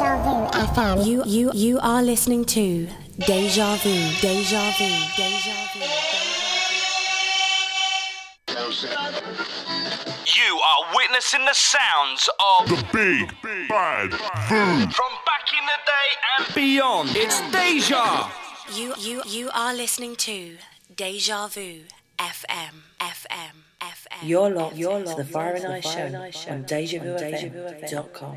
Deja Vu FM. You you you are listening to Deja Vu, Deja Vu, Deja Vu. You are witnessing the sounds of The big bad boom. from back in the day and beyond. It's Deja. You you you are listening to Deja Vu FM, FM, FM. You're locked, you're locked to the Fire and Ice Show on DejaVuFM.com.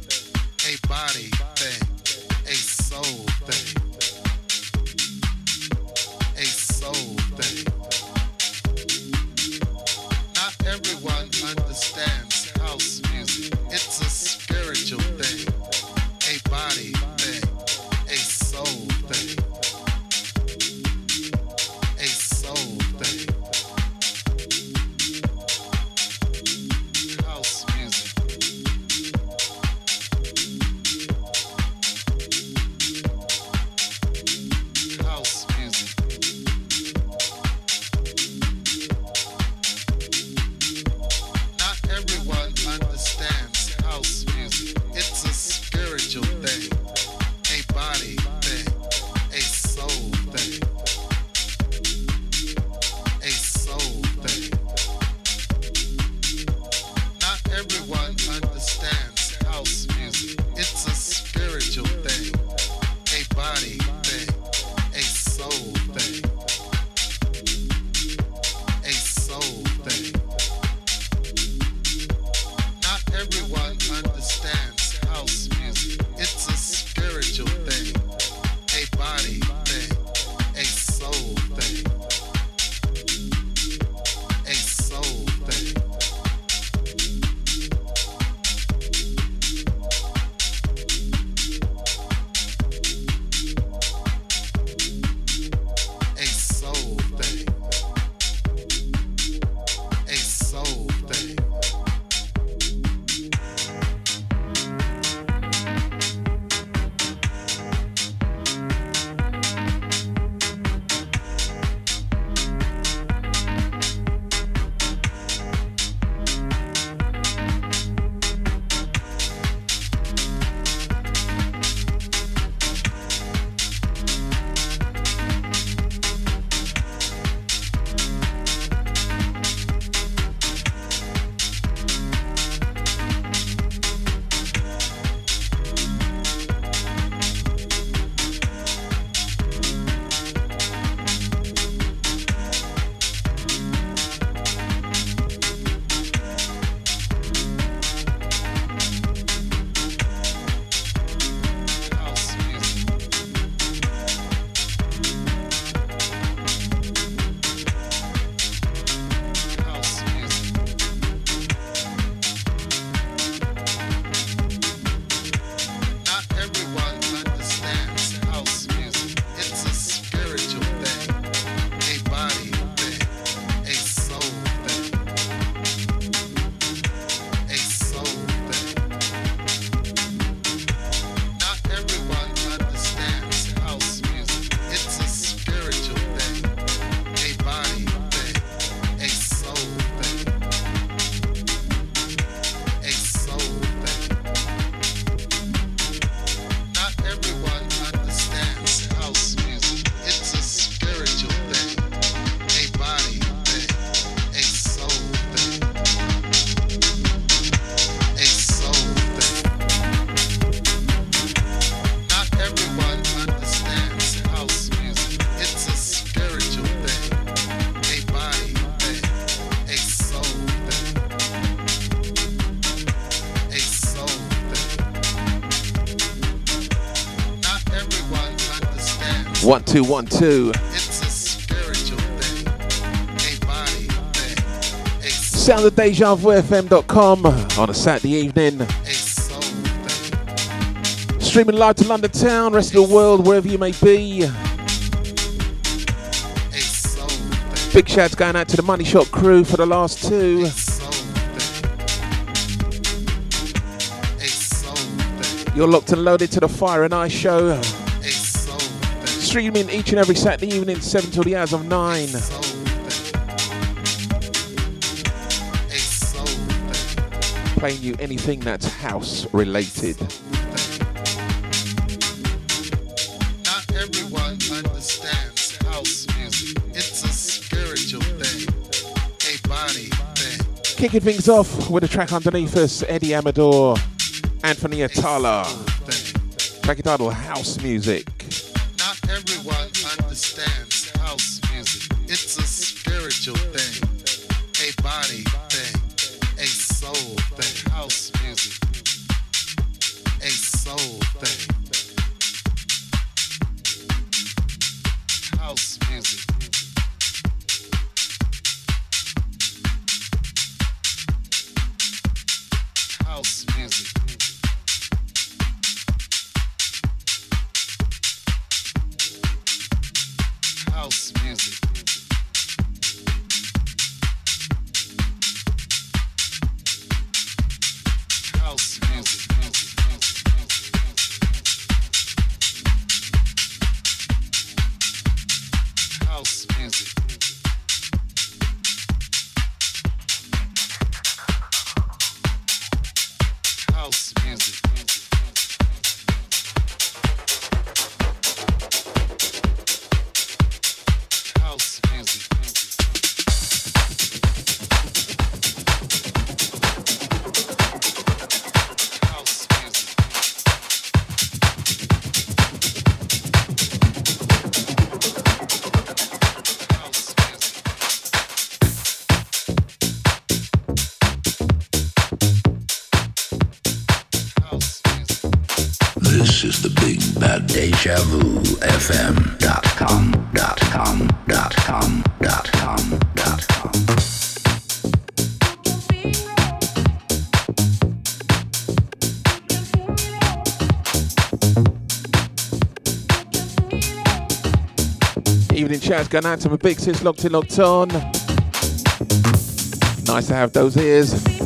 a body thing, a soul thing, a soul thing. Not everyone understands two, one, two. It's a spiritual thing, a body thing, a Sound of DejaVuFM.com on a Saturday evening. a soul thing, Streaming live to London Town, rest of the world, wherever you may be. a soul thing, Big shouts going out to the Money Shot crew for the last two. a soul thing, a soul thing, You're locked and loaded to the Fire and Ice show. Streaming each and every Saturday evening, 7 till the hours of 9. soul thing, a soul thing. Playing you anything that's house related. Not everyone understands house music. It's a spiritual thing, a body thing, Kicking things off with a track underneath us Eddie Amador, Anthony Attalla. Track entitled House Music. Spiritual thing, a body thing, a soul thing. House music, a soul thing. House music. House music. House music. Chat's going out to my big sis locked in, locked on. Nice to have those ears.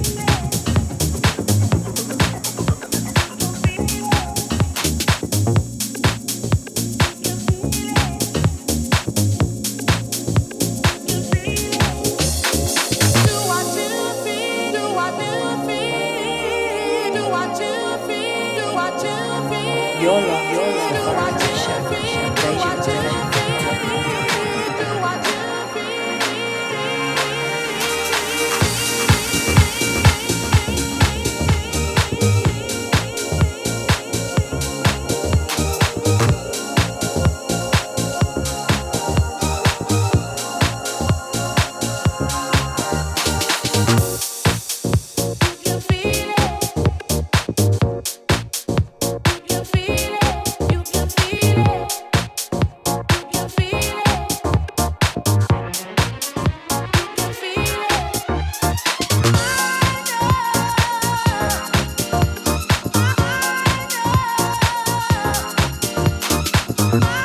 Bye.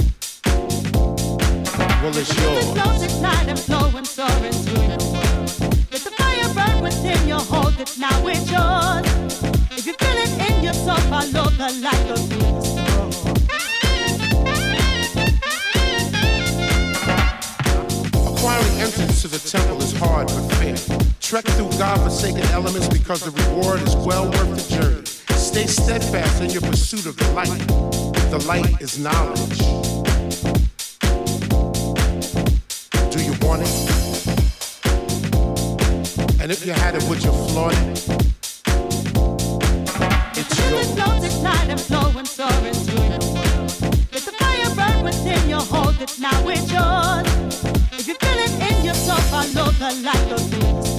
Well, it's yours. Flows at night and flowing, soaring the world. Let the fire burn within you, hold it, now it's yours. If you feel it in your soul, follow the light, through. Acquiring entrance to the temple is hard but fair. Trek through God-forsaken elements because the reward is well worth the journey. Stay steadfast in your pursuit of the light. The light is knowledge. And if you had it, would you flaunt it? It's yours. flows night and flowing, soaring through the world. Let the fire burn within you, hold it, now it's yours. If you feel it in your soul, follow the light, go through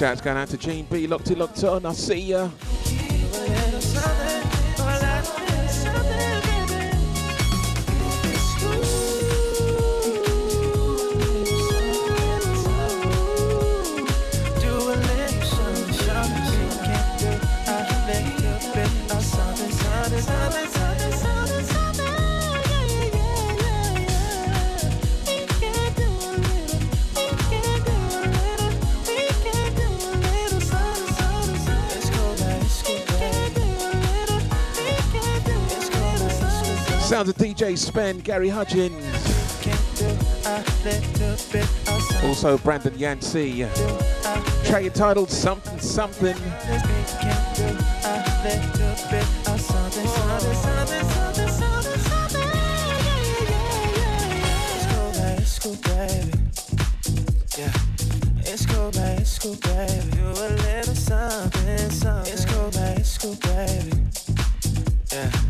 shouts going out to Gene B. Locked it, locked on. I see ya. out to DJ Spen, Gary Hudgins. Also Brandon Yancy. Track entitled Something Something. It's it's baby. You a little something, something. It's it's baby. Yeah.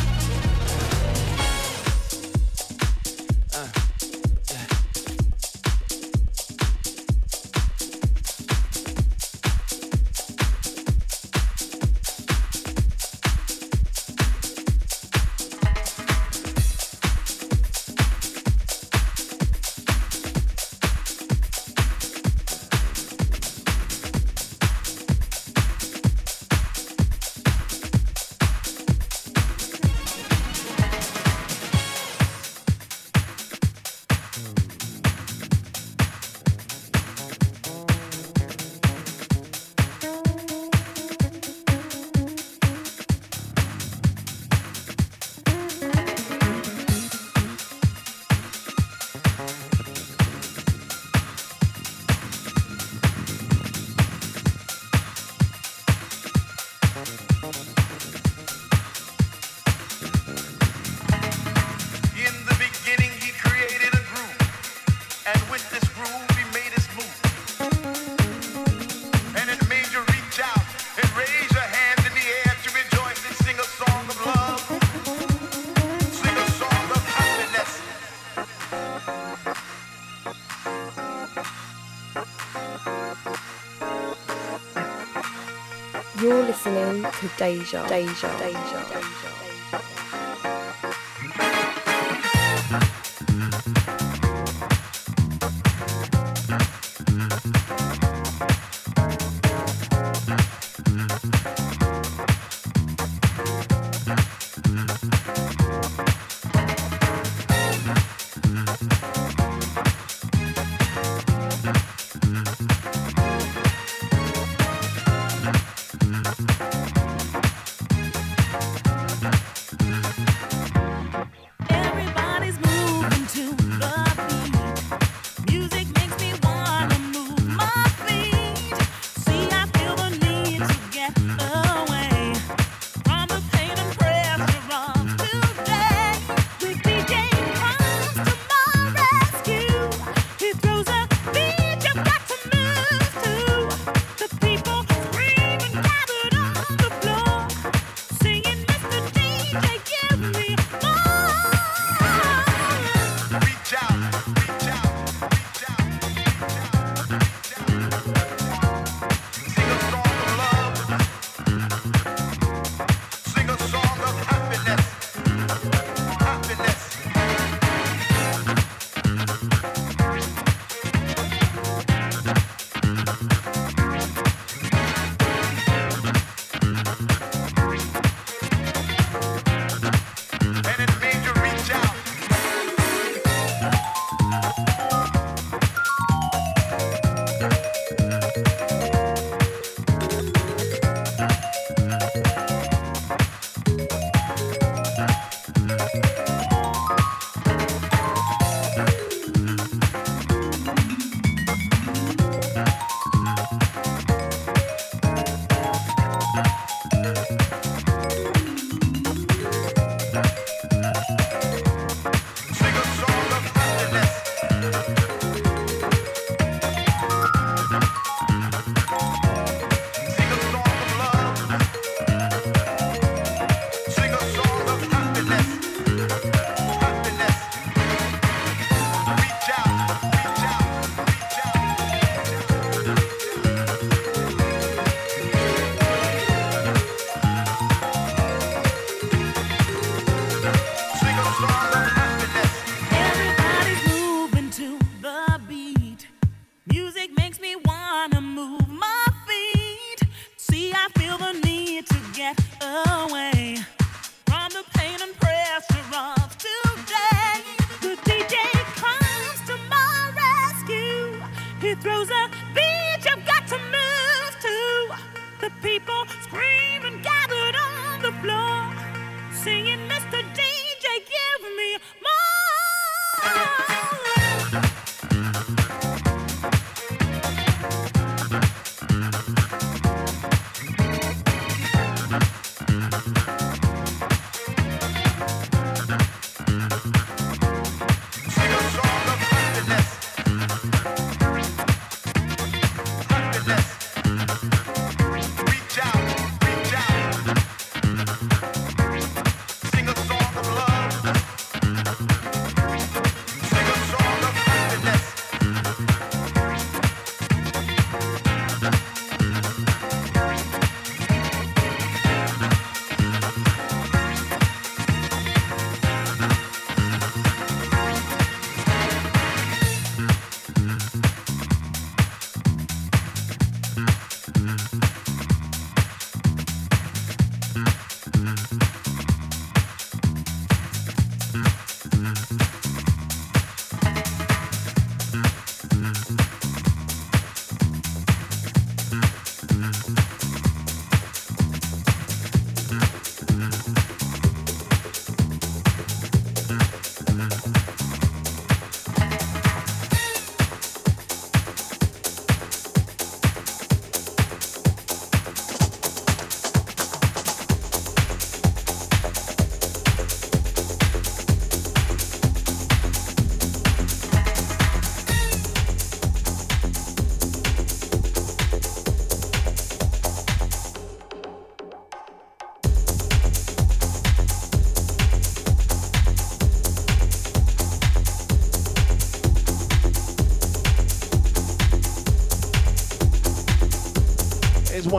低一低带低手低一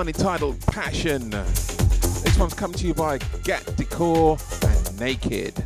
one entitled Passion. This one's come to you by Gat Decor and Naked.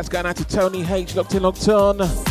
Shouts going out to Tony H. Locked in, locked on.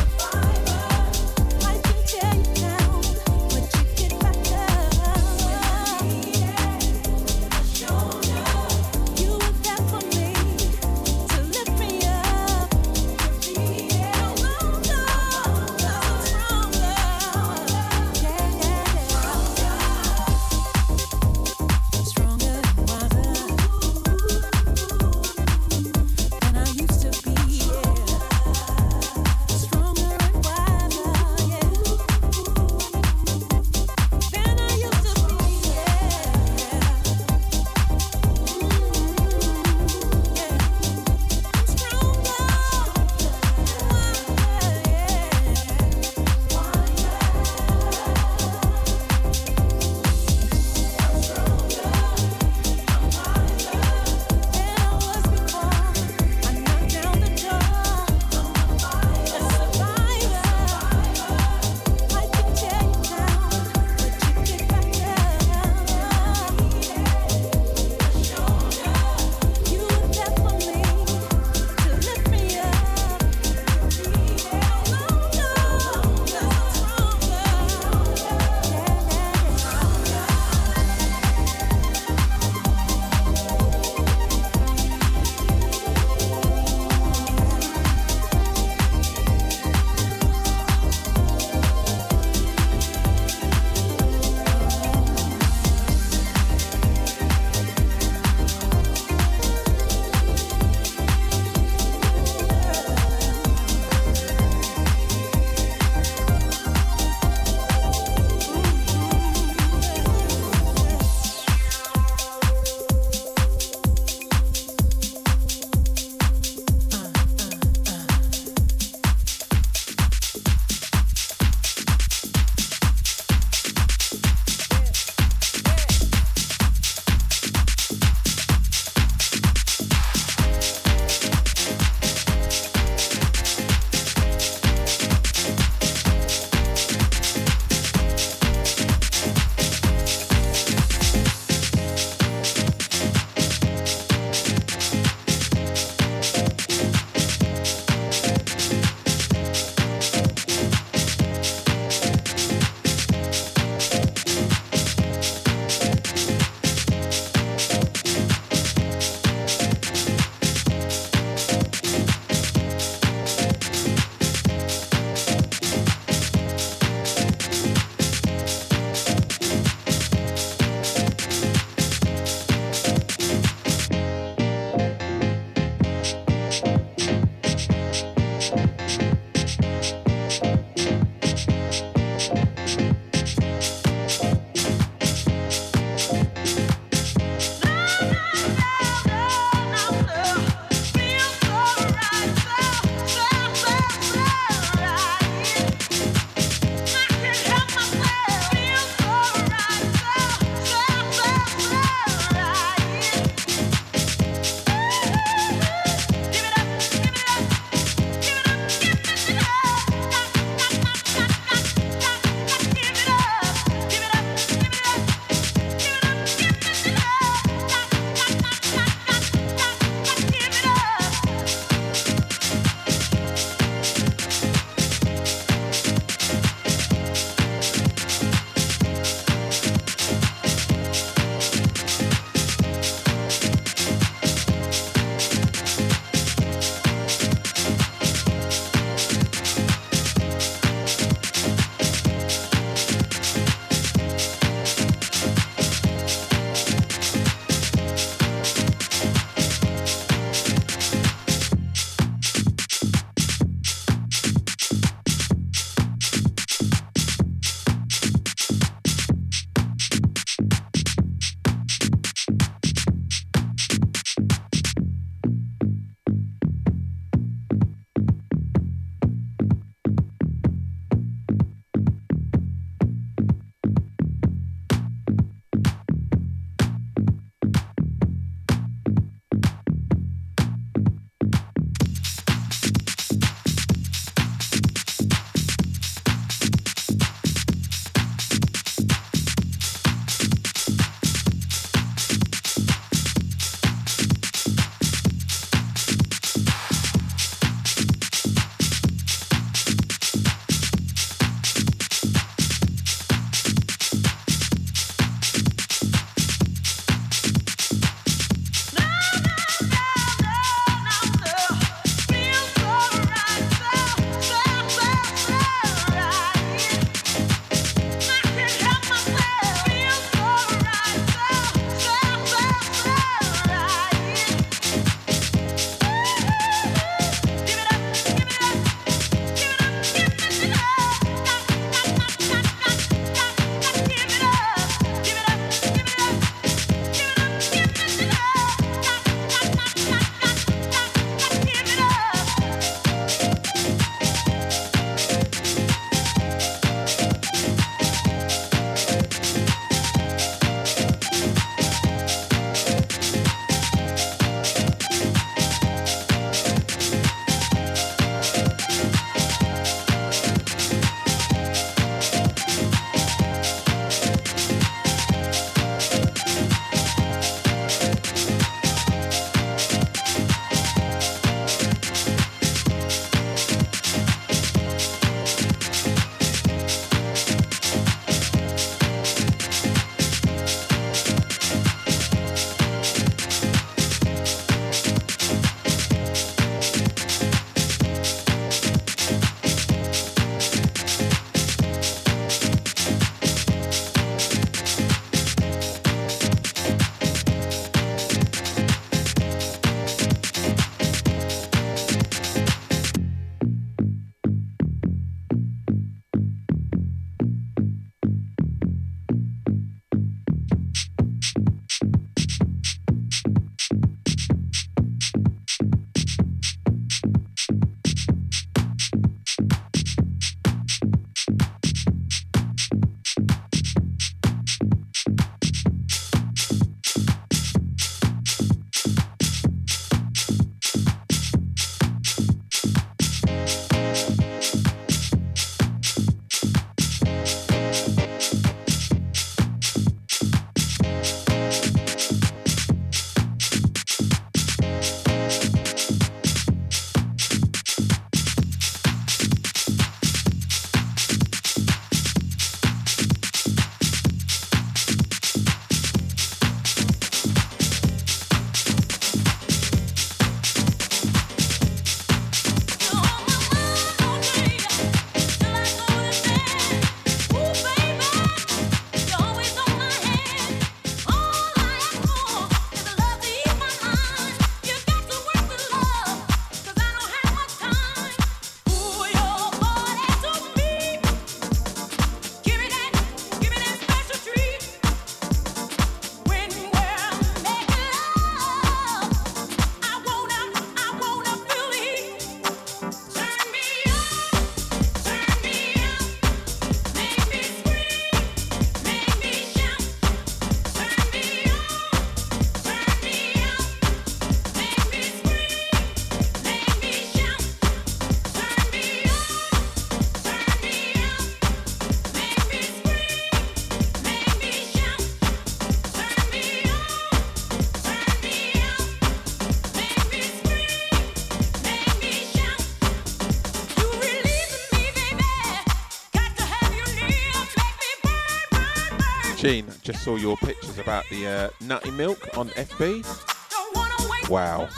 Just saw your pictures about the uh, nutty milk on FB. Wow.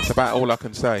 It's about all I can say.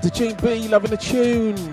out to Gene B, loving the tunes.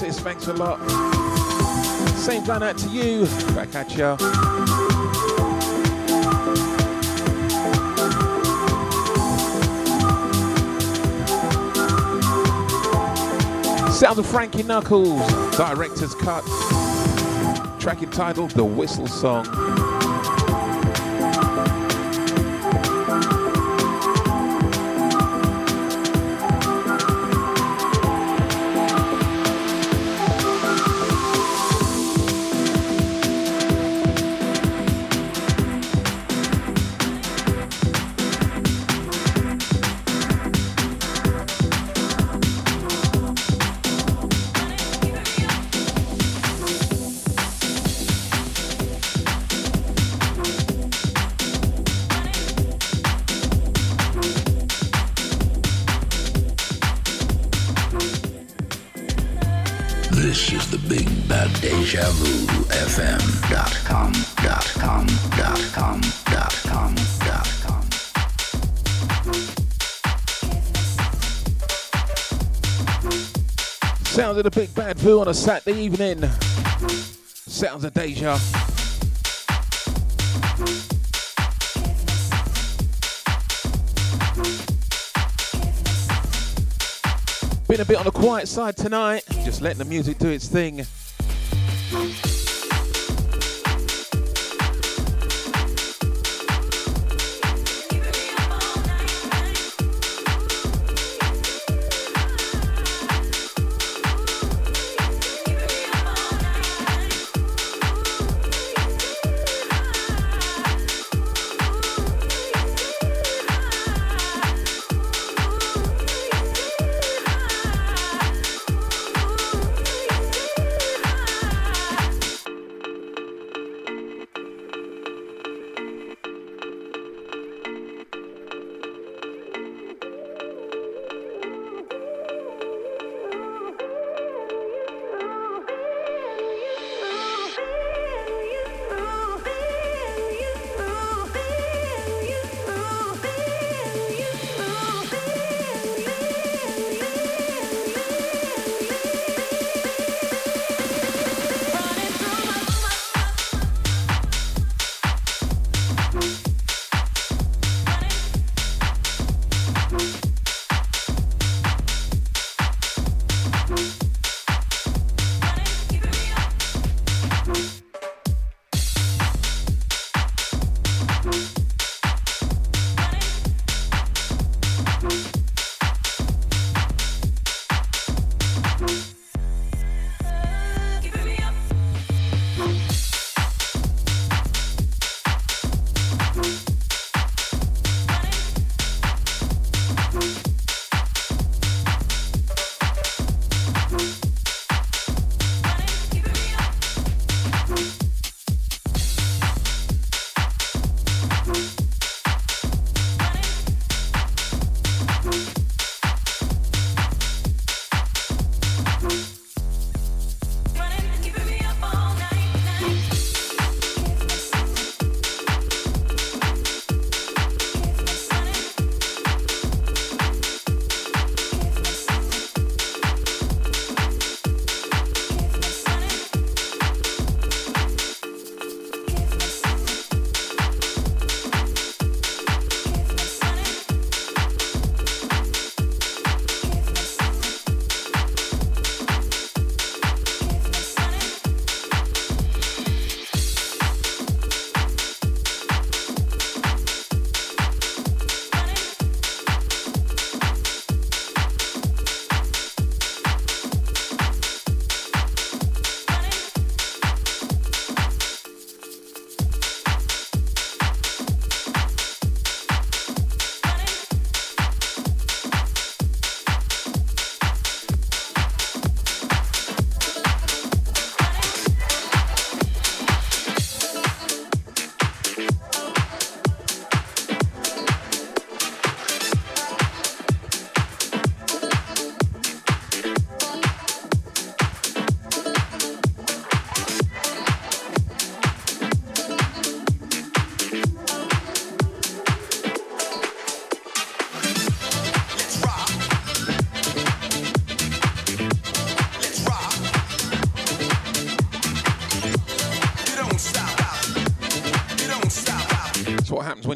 Thanks a lot. Same going out to you. Back at ya. Sounds of Frankie Knuckles, director's cut. Track entitled The Whistle Song. Of the Big Bad Boo on a Saturday evening. Sounds of Deja. Been a bit on the quiet side tonight, just letting the music do its thing.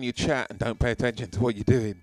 you chat and don't pay attention to what you're doing.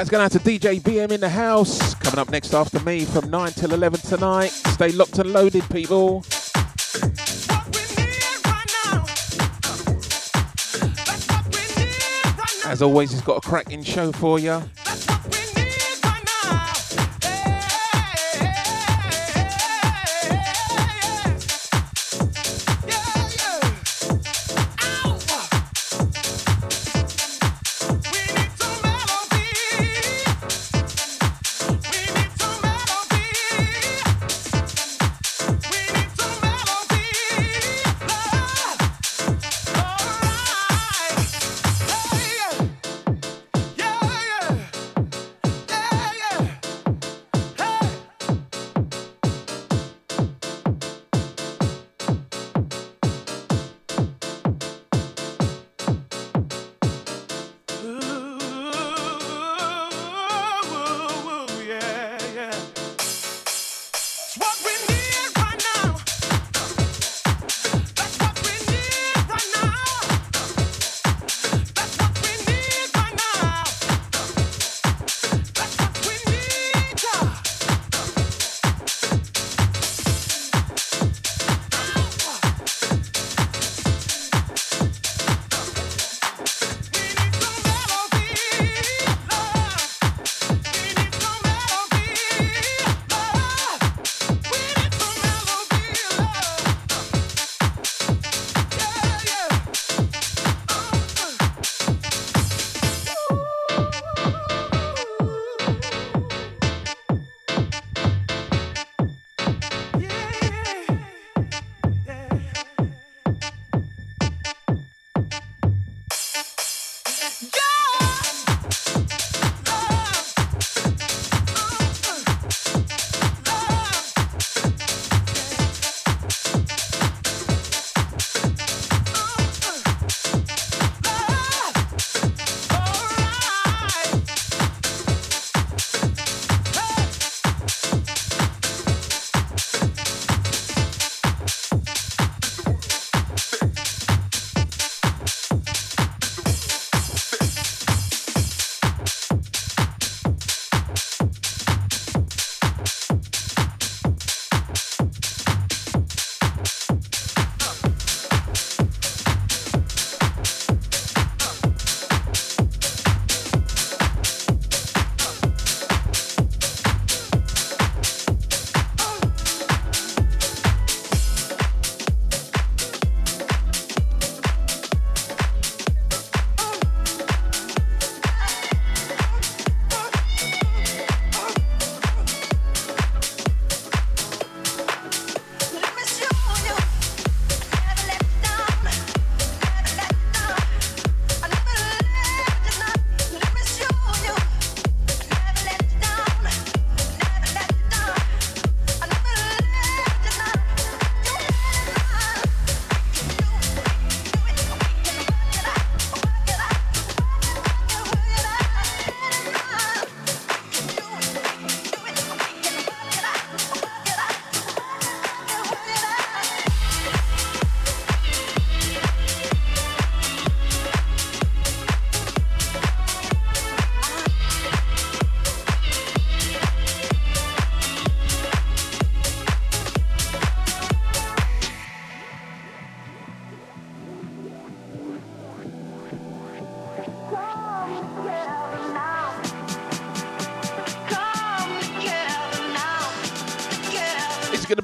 Shouts going out to DJ BM in the house. Coming up next after me from 9 till 11 tonight. Stay locked and loaded, people. As always, he's got a cracking show for you.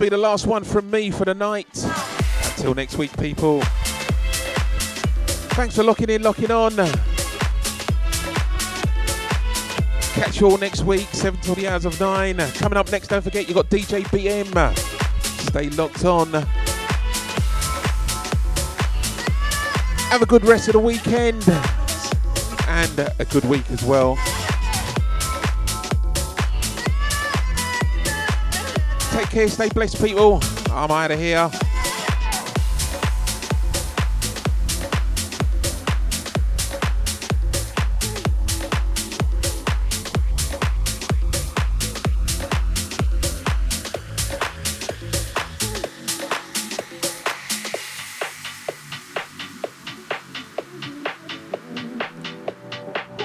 Be the last one from me for the night. Until next week, people. Thanks for locking in, locking on. Catch you all next week, 7 till the hours of 9. Coming up next, don't forget, you've got DJ BM. Stay locked on. Have a good rest of the weekend and a good week as well. care. Stay blessed, people. I'm out of here.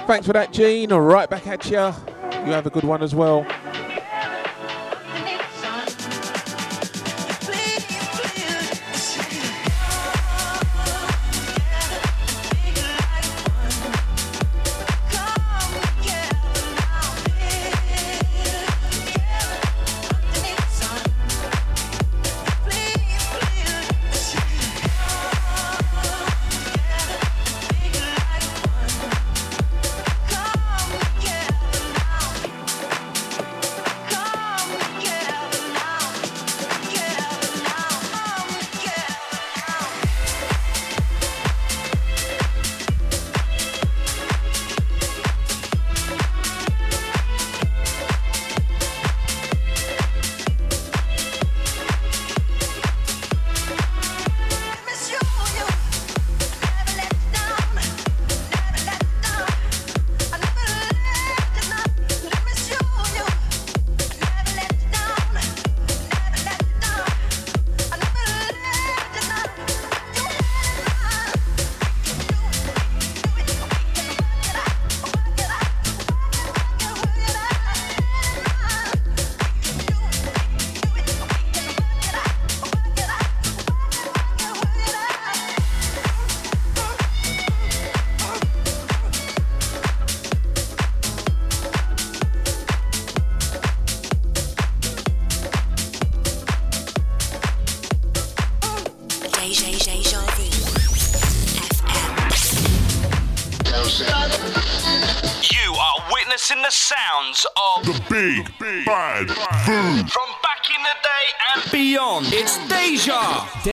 Thanks for that, Gene. Right back at you. You have a good one as well.